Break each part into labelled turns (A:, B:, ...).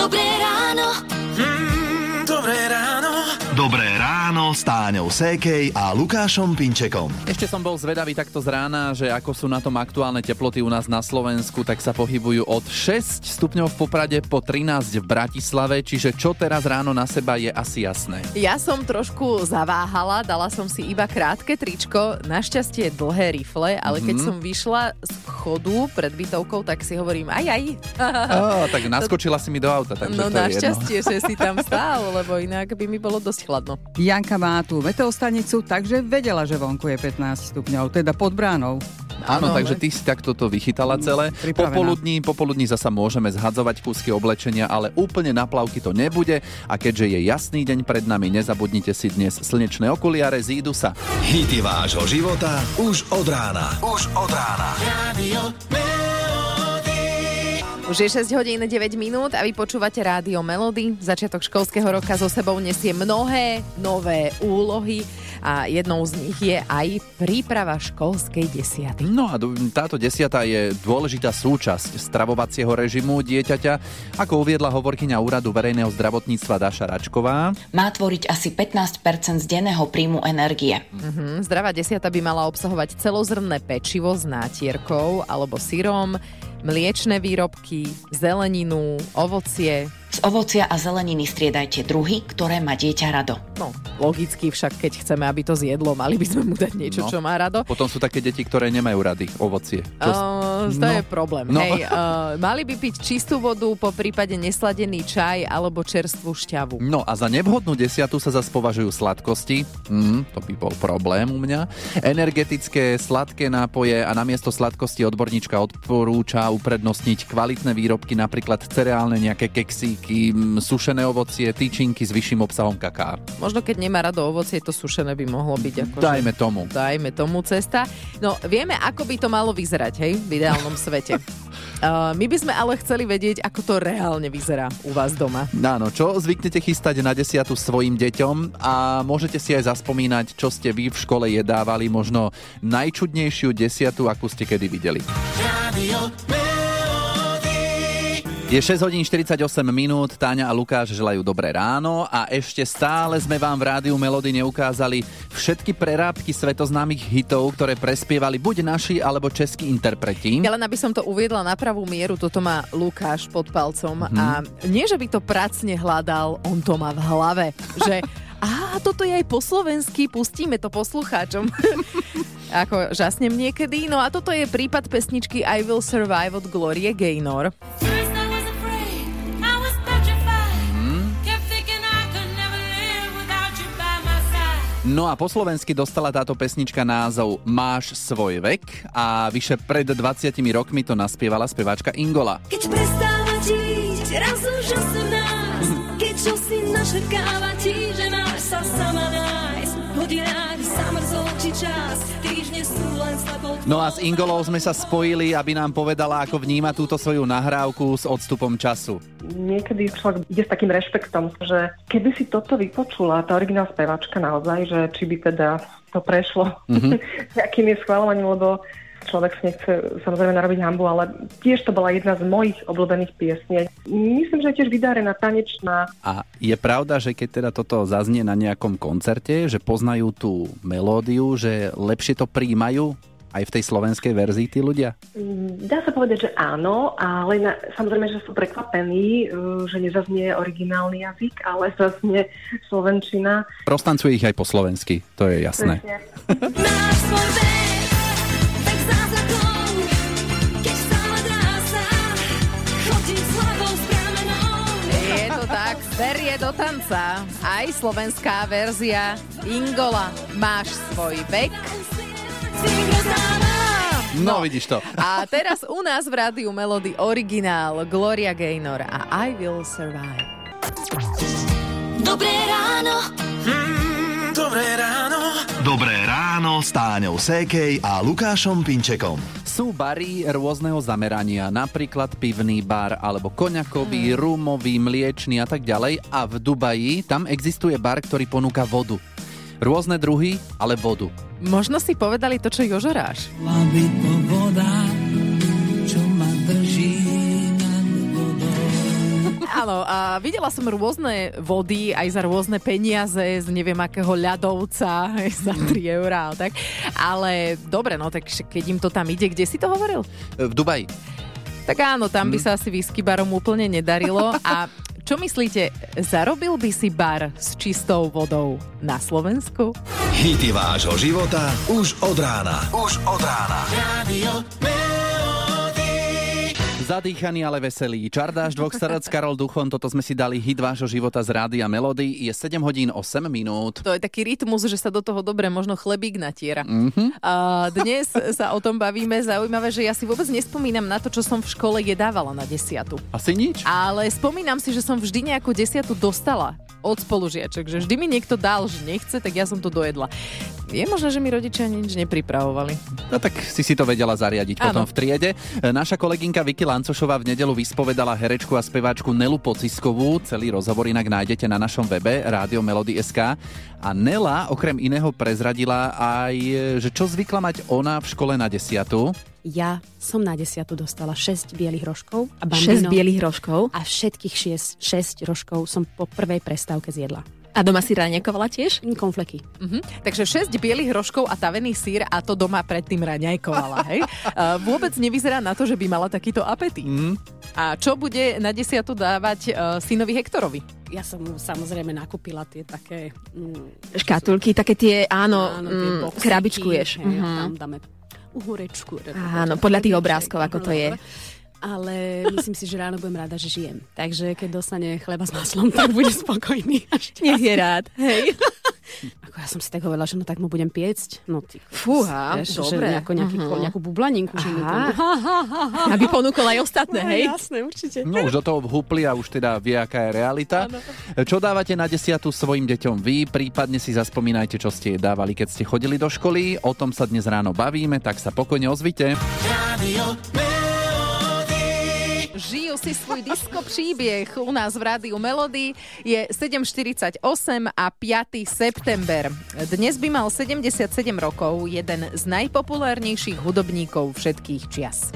A: Dobré ráno.
B: Ráno
C: s Táňou Sékej a Lukášom Pinčekom.
D: Ešte som bol zvedavý takto z rána, že ako sú na tom aktuálne teploty u nás na Slovensku, tak sa pohybujú od 6 stupňov v Poprade po 13 v Bratislave, čiže čo teraz ráno na seba je asi jasné.
E: Ja som trošku zaváhala, dala som si iba krátke tričko, našťastie dlhé rifle, ale keď som vyšla z chodu pred bytovkou, tak si hovorím aj aj.
D: Tak naskočila si mi do auta, takže
E: No
D: to je jedno.
E: našťastie, že si tam stál, lebo inak by mi bolo dosť chladno.
F: Janka má tú meteostanicu, takže vedela, že vonku je 15 stupňov, teda pod bránou.
D: Áno,
E: Áno,
D: takže
E: ale-
D: ty si takto to vychytala celé.
F: pripravená.
D: Popoludní, popoludní zasa môžeme zhadzovať kúsky oblečenia, ale úplne na plavky to nebude a keďže je jasný deň pred nami, nezabudnite si dnes slnečné okuliare, zídu sa.
C: Hity vášho života už od rána. Už od rána.
B: Radio.
E: Už je 6 hodín 9 minút a vy počúvate rádio Melody. Začiatok školského roka so sebou nesie mnohé nové úlohy a jednou z nich je aj príprava školskej desiaty.
D: No a táto desiata je dôležitá súčasť stravovacieho režimu dieťaťa, ako uviedla hovorkyňa úradu verejného zdravotníctva Daša Račková.
G: má tvoriť asi 15 z denného príjmu energie.
E: Hm, Zdravá desiata by mala obsahovať celozrnné pečivo s nátierkou alebo syrom, mliečne výrobky, zeleninu, ovocie.
G: Z ovocia a zeleniny striedajte druhy, ktoré má dieťa rado.
E: No, logicky však, keď chceme, aby to zjedlo, mali by sme mu dať niečo,
D: No.
E: čo má rado.
D: Potom sú také deti, ktoré nemajú rady ovocie. Čo,
E: Uh, to
D: no.
E: je problém.
D: No.
E: Hej, uh, mali by piť čistú vodu, po prípade nesladený čaj alebo čerstvú šťavu.
D: No a za nevhodnú desiatu sa zase považujú sladkosti. Mm, to by bol problém u mňa. Energetické, sladké nápoje a namiesto sladkosti odborníčka odporúča uprednostniť kvalitné výrobky, napríklad cereálne nejaké keksíky, mm, sušené ovocie, tyčinky s vyšším obsahom kaká.
E: Možno keď nemá rado ovocie, to sušené by mohlo byť ako
D: Dajme tomu.
E: dajme tomu cesta. No, vieme, ako by to malo vyzerať, hej, v ideálnom svete. Uh, my by sme ale chceli vedieť, ako to reálne vyzerá u vás doma.
D: Áno, čo zvyknete chystať na desiatu svojim deťom a môžete si aj zaspomínať, čo ste vy v škole jedávali, možno najčudnejšiu desiatu, akú ste kedy videli.
B: Radio.
D: Je 6 hodín 48 minút, Táňa a Lukáš želajú dobré ráno a ešte stále sme vám v rádiu Melody neukázali všetky prerábky svetoznámych hitov, ktoré prespievali buď naši alebo českí interpreti.
E: Ja len aby som to uviedla na pravú mieru, toto má Lukáš pod palcom
D: Mhm.
E: a nie, že by to pracne hľadal, on to má v hlave, že a toto je aj po slovensky, pustíme to poslucháčom. Ako žasnem niekedy. No a toto je prípad pesničky I Will Survive od Glorie Gaynor.
D: No a po slovensky dostala táto pesnička názov Máš svoj vek a vyše pred 20 rokmi to naspievala speváčka Ingola.
A: Keď prestáva žiť, raz už asi nás. Keď čo si ti, že máš sa sama nájsť.
D: No a s Ingolou sme sa spojili, aby nám povedala, ako vníma túto svoju nahrávku s odstupom času.
H: niekedy človek ide s takým rešpektom, že keby si toto vypočula, tá originál speváčka naozaj, že či by teda to prešlo mm-hmm. nejakým jej schválovaním, lebo človek si nechce samozrejme narobiť hambu, ale tiež to bola jedna z mojich obľúbených piesní. Myslím, že je tiež vydarená tanečná.
D: A je pravda, že keď teda toto zaznie na nejakom koncerte, že poznajú tú melódiu, že lepšie to príjmajú aj v tej slovenskej verzii tí ľudia?
H: Mm, Dá sa povedať, že áno, ale na, samozrejme, že sú prekvapení, uh, že nezaznie originálny jazyk, ale zaznie slovenčina.
D: Roztancuje ich aj po slovensky, to je jasné.
H: Presne.
E: berie do tanca. Aj slovenská verzia Ingola. Máš svoj vek.
D: No, vidíš to.
E: A teraz u nás v rádiu Melody originál Gloria Gaynor a I Will Survive.
A: Dobré ráno.
B: Mm, dobré ráno.
C: Dobré ráno s Táňou Sékej a Lukášom Pinčekom.
D: Sú bary rôzneho zamerania, napríklad pivný bar, alebo koňakový, rumový, mliečný a tak ďalej. A v Dubaji tam existuje bar, ktorý ponúka vodu. Rôzne druhy, ale vodu.
E: Možno si povedali to, čo Jožoráš.
I: Aby to voda,
E: Áno, a videla som rôzne vody aj za rôzne peniaze z neviem akého ľadovca aj za 3 eurá, tak. Ale dobre, no tak keď im to tam ide, kde si to hovoril?
D: V Dubaji.
E: Tak áno, tam by sa asi whisky barom úplne nedarilo. A čo myslíte, zarobil by si bar s čistou vodou na Slovensku?
C: Hity vášho života už od rána. Už od rána.
B: Radio
D: Zadýchaný, ale veselý. Čardáš dvoch srdc, Karol Duchon, toto sme si dali hit vášho života z rádia Melody. Je 7 hodín 8 minút.
E: To je taký rytmus, že sa do toho dobre možno chlebík natiera.
D: Mhm.
E: Mm-hmm. A dnes sa o tom bavíme. Zaujímavé, že ja si vôbec nespomínam na to, čo som v škole jedávala na desiatu.
D: Asi nič?
E: Ale spomínam si, že som vždy nejakú desiatu dostala od spolužiačok, že vždy mi niekto dal, že nechce, tak ja som to dojedla. Je možné, že mi rodičia nič nepripravovali.
D: No tak si si to vedela zariadiť
E: Áno.
D: potom v triede. Naša kolegynka Vicky Lancošová v nedelu vyspovedala herečku a speváčku Nelu Pociskovú. Celý rozhovor inak nájdete na našom webe Rádio Melody.sk. A Nela okrem iného prezradila aj, že čo zvykla mať ona v škole na desiatu.
I: Ja som na desiatu dostala 6 bielých rožkov a
J: 6
I: bambino.
J: bielých rožkov.
I: A všetkých 6, 6 rožkov som po prvej prestávke zjedla.
J: A doma si raňakovala tiež?
I: Mm, Konfleky.
E: Mhm. Takže 6 bielých rožkov a tavený sír a to doma predtým raňajkovala, hej? Vôbec nevyzerá na to, že by mala takýto apetít.
D: Mm.
E: A čo bude na desiatu dávať uh, synovi Hektorovi?
I: Ja som mu samozrejme nakúpila tie také... Mm,
J: Škatulky, také tie, áno,
I: áno, tie
J: mm, krabičkuješ.
I: hej,
J: Mhm.
I: Tam dáme uhorečku.
J: Áno, podľa tých obrázkov, ako to je.
I: Ale myslím si, že ráno budem rada, že žijem. Takže keď dostane chleba s maslom, tak bude spokojný.
J: Nech je rád, hej.
I: Ako ja som si tak hovorila, že no tak mu budem piecť. No ty,
J: Fúha,
I: vieš,
J: dobre.
I: Že nejako, nejaký,
J: Mhm.
I: nejakú bublaninku. Že mu
J: Aha. Aby ponúkol aj ostatné, hej?
I: Jasné, určite.
D: No už do toho vhupli a už teda vie, aká je realita. Čo dávate na desiatu svojim deťom vy? Prípadne si zaspomínajte, čo ste dávali, keď ste chodili do školy. O tom sa dnes ráno bavíme, tak sa pokojne ozvite.
B: Radio
E: Žijú si svoj disko príbeh u nás v rádiu Melody. Je 7.48 a 5. september. Dnes by mal 77 rokov jeden z najpopulárnejších hudobníkov všetkých čias.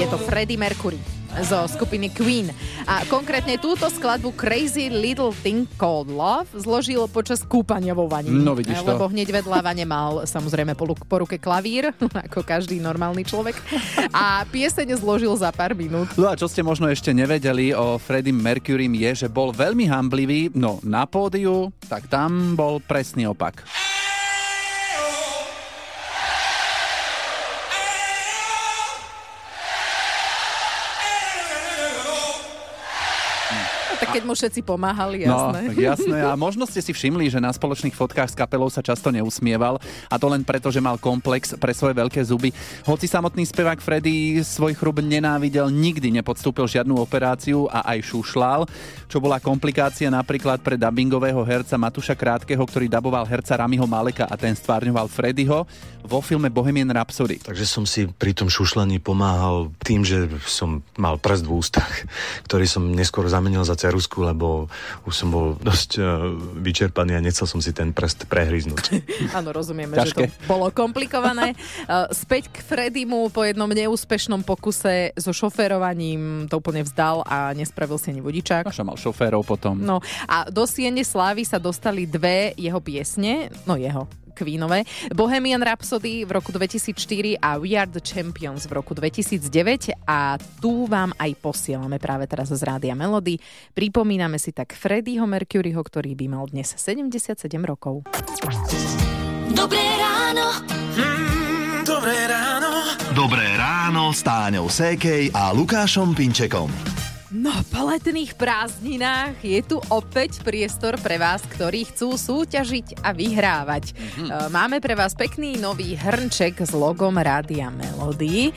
E: Je to Freddie Mercury zo skupiny Queen. A konkrétne túto skladbu Crazy Little Thing Called Love zložil počas kúpania vo vani.
D: No, vidíš to.
E: Lebo hneď vedľa vane mal samozrejme po, ruke klavír, ako každý normálny človek. A pieseň zložil za pár minút.
D: No a čo ste možno ešte nevedeli o Freddie Mercurym je, že bol veľmi hamblivý, no na pódiu, tak tam bol presný opak.
E: Tak keď mu všetci pomáhali,
D: No,
E: jasné.
D: tak jasné. A možno ste si všimli, že na spoločných fotkách s kapelou sa často neusmieval a to len preto, že mal komplex pre svoje veľké zuby. Hoci samotný spevák Freddy svoj chrub nenávidel, nikdy nepodstúpil žiadnu operáciu a aj šušlal, čo bola komplikácia napríklad pre dubbingového herca Matuša Krátkeho, ktorý daboval herca Ramiho Maleka a ten stvárňoval Freddyho vo filme Bohemian Rhapsody.
K: Takže som si pri tom šušlení pomáhal tým, že som mal prst v ústach, ktorý som neskôr zamenil za cerusku, lebo už som bol dosť uh, vyčerpaný a nechcel som si ten prst prehryznúť.
E: Áno, rozumieme,
D: Ťažké.
E: že to bolo komplikované. Uh, Späť k Fredimu po jednom neúspešnom pokuse so šoférovaním to úplne vzdal a nespravil si ani vodičák.
D: Čo mal šoférov potom.
E: No a do Siene Slávy sa dostali dve jeho piesne, no jeho, Queenové. Bohemian Rhapsody v roku 2004 a We Are the Champions v roku 2009 a tu vám aj posielame práve teraz z Rádia Melody. Pripomíname si tak Freddieho Mercuryho, ktorý by mal dnes 77 rokov.
A: Dobré ráno.
B: Mm, Dobré ráno.
C: Dobré ráno s Táňou Sékej a Lukášom Pinčekom.
E: No, po letných prázdninách je tu opäť priestor pre vás, ktorí chcú súťažiť a vyhrávať. Mm-hmm. Máme pre vás pekný nový hrnček s logom Rádia Melody.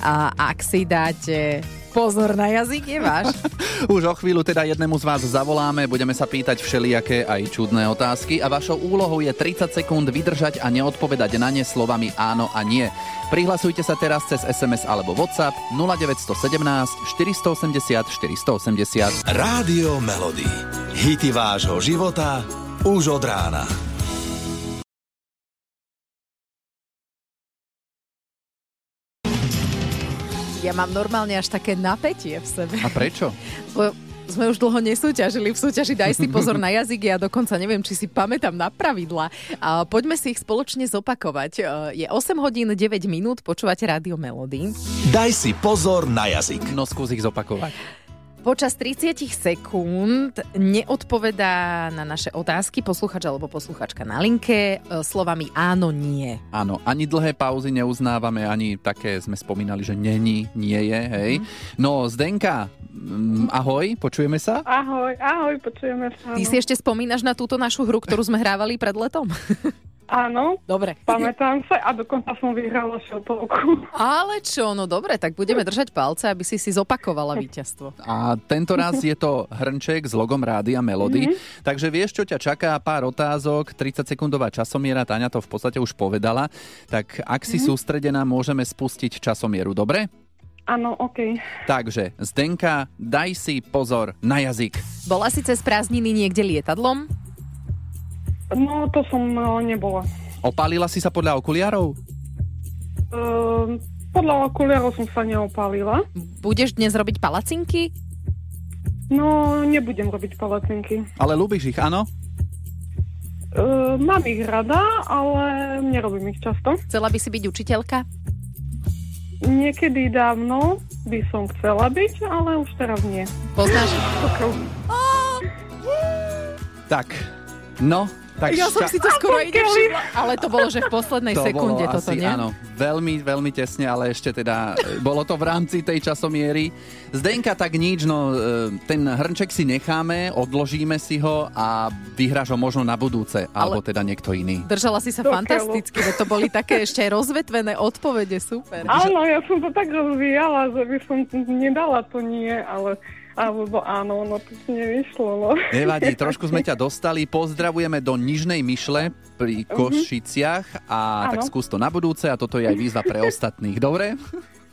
E: A ak si dáte pozor na jazyk, je váš.
D: Už o chvíľu teda jednému z vás zavoláme, budeme sa pýtať všelijaké aj čudné otázky a vašou úlohou je 30 sekúnd vydržať a neodpovedať na ne slovami áno a nie. Prihlasujte sa teraz cez SMS alebo WhatsApp 0917 480 480.
C: Rádio Melody. Hity vášho života už od rána.
E: Ja mám normálne až také napätie v sebe.
D: A prečo?
E: Lebo sme už dlho nesúťažili v súťaži Daj si pozor na jazyk. Ja dokonca neviem, či si pamätám na pravidla. A poďme si ich spoločne zopakovať. E, Je 8 hodín 9 minút, počúvate Rádio Melody.
C: Daj si pozor na jazyk.
D: No skús ich zopakovať.
E: Počas 30 sekúnd neodpovedá na naše otázky posluchač alebo posluchačka na linke e, slovami áno, nie.
D: Áno, ani dlhé pauzy neuznávame, ani také sme spomínali, že není, nie je, hej. No, Zdenka, mm, ahoj, počujeme sa?
L: Ahoj, ahoj, počujeme sa.
E: Ty si ešte spomínaš na túto našu hru, ktorú sme hrávali pred letom?
L: Áno,
E: Dobre.
L: pamätám sa a dokonca som vyhrala šotovku.
E: Ale čo, no dobre, tak budeme držať palce, aby si si zopakovala víťazstvo.
D: A tento raz je to hrnček s logom Rádia Melody. Mm-hmm. Takže vieš, čo ťa čaká? Pár otázok, 30-sekundová časomiera, Táňa to v podstate už povedala. Tak ak si mm-hmm. sústredená, môžeme spustiť časomieru, dobre?
L: Áno, OK.
D: Takže, Zdenka, daj si pozor na jazyk.
E: Bola si cez prázdniny niekde lietadlom?
L: No, to som uh, nebola.
D: Opálila si sa podľa okuliarov?
L: Uh, podľa okuliarov som sa neopálila.
E: Budeš dnes robiť palacinky?
L: No, nebudem robiť palacinky.
D: Ale ľúbiš ich, áno?
L: Uh, mám ich rada, ale nerobím ich často.
E: Chcela by si byť učiteľka?
L: Niekedy dávno by som chcela byť, ale už teraz nie.
E: Poznáš?
D: Tak, no, tak
E: ja som
D: šťa-
E: si to skoro ide všimla, ale to bolo, že v poslednej
D: to
E: sekunde
D: bolo
E: toto,
D: asi,
E: nie?
D: Áno, veľmi, veľmi tesne, ale ešte teda e, bolo to v rámci tej časomiery. Zdenka, tak nič, no e, ten hrnček si necháme, odložíme si ho a vyhráš ho možno na budúce, alebo teda niekto iný.
E: Držala si sa
L: Do
E: fantasticky, veď to boli také ešte aj rozvetvené odpovede, super.
L: Áno, ja som to tak rozvíjala, že by som nedala to nie, ale alebo áno, no to nevyšlo. No.
D: Nevadí, trošku sme ťa dostali. Pozdravujeme do Nižnej Myšle pri Košiciach a tak
L: Áno.
D: skús to na budúce a toto je aj výzva pre ostatných. Dobre?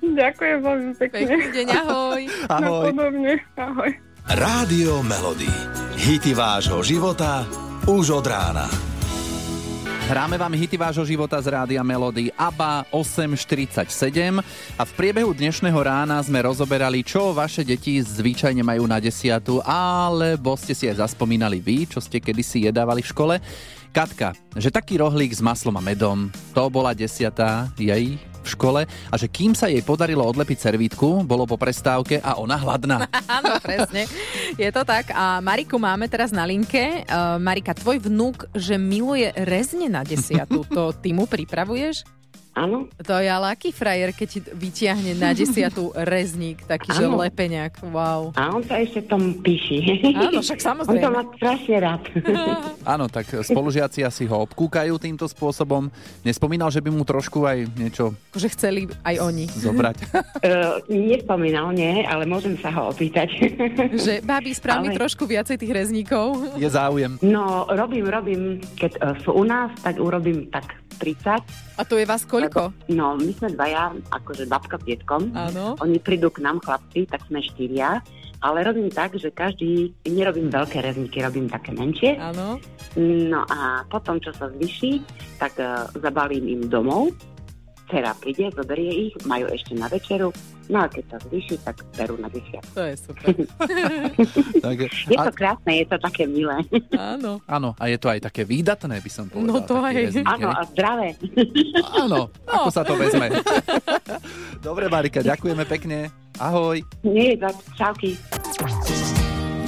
L: Ďakujem veľmi pekne.
E: Pekný deň, ahoj.
D: Ahoj.
L: Podobne, ahoj.
C: Rádio Melody. Hity vášho života už od rána.
D: Hráme vám hity vášho života z Rádia Melody ABBA 847 a v priebehu dnešného rána sme rozoberali, čo vaše deti zvyčajne majú na desiatu, alebo ste si aj zaspomínali vy, čo ste kedysi jedávali v škole. Katka, že taký rohlík s maslom a medom, to bola desiatá jej v škole a že kým sa jej podarilo odlepiť servítku, bolo po prestávke a ona hladná.
E: Áno, presne. Je to tak. A Mariku máme teraz na linke. Uh, Marika, tvoj vnúk, že miluje rezne na desiatu, to ty mu pripravuješ?
M: Áno.
E: To je ale aký frajer, keď ti vytiahne na desiatu rezník, taký, že
M: Áno.
E: lepeňak. Wow.
M: A on sa ešte tom píši.
E: Áno, však samozrejme.
M: On to má strašne rád.
D: Áno, tak spolužiaci asi ho obkúkajú týmto spôsobom. Nespomínal, že by mu trošku aj niečo
E: Že chceli aj oni.
D: zobrať.
M: Uh, nespomínal, nie, ale môžem sa ho opýtať.
E: Že, babi, sprav mi
M: Ale-
E: trošku viacej tých rezníkov.
D: Je záujem.
M: No, robím, robím, keď uh, sú u nás, tak urobím tak 30.
E: A to je vás koľko?
M: No, my sme dvaja, akože babka s detkom.
E: Áno.
M: Oni prídu k nám, chlapci, tak sme štyria. Ale robím tak, že každý, nerobím veľké rezníky, robím také menšie.
E: Áno.
M: No a potom, čo sa zvyší, tak uh, zabalím im domov. Dcera príde, zoberie ich, majú ešte na večeru. No a keď sa zvyší, tak berú na desiat.
E: To je super.
D: tak,
M: Je to krásne, je to také milé.
E: Áno.
D: Áno, a je to aj také výdatné, by som povedal.
E: No to aj.
M: Áno, a zdravé.
D: Áno, ako sa to vezme. Dobre, Marika, ďakujeme pekne. Ahoj.
M: Nie, tak čauky.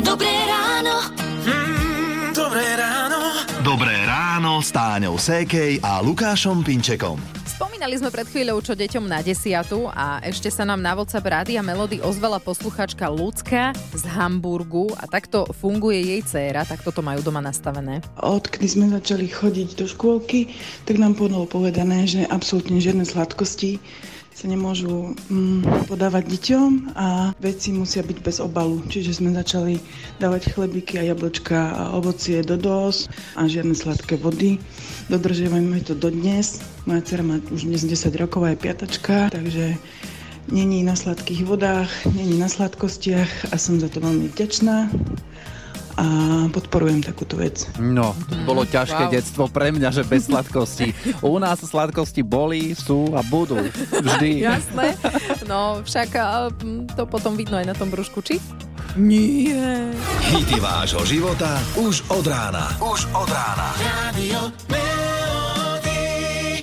A: Dobré ráno.
B: Mm, dobré ráno.
C: Dobré ráno s Táňou Sékej a Lukášom Pinčekom.
E: Spomínali sme pred chvíľou, čo deťom na desiatu a ešte sa nám na WhatsApp Rádia Melody ozvala posluchačka Lucka z Hamburgu a takto funguje jej dcéra, takto to majú doma nastavené.
N: Odkedy sme začali chodiť do škôlky, tak nám bolo povedané, že absolútne žiadne sladkosti sa nemôžu mm, podávať deťom a veci musia byť bez obalu. Čiže sme začali dávať chlebíky a jablčka a ovocie do dos a žiadne sladké vody. Dodržiavame to dodnes. Moja dcera má už dnes 10 rokov a je piatačka, takže není na sladkých vodách, není na sladkostiach a som za to veľmi vďačná. A podporujem takúto vec.
D: No, to bolo ťažké
N: wow.
D: detstvo pre mňa, že bez sladkosti. U nás sladkosti boli, sú a budú. Vždy.
E: Jasné. No, však to potom vidno aj na tom brúšku, či? Nie.
C: Hity vášho života už od rána.
B: Už od rána. Radio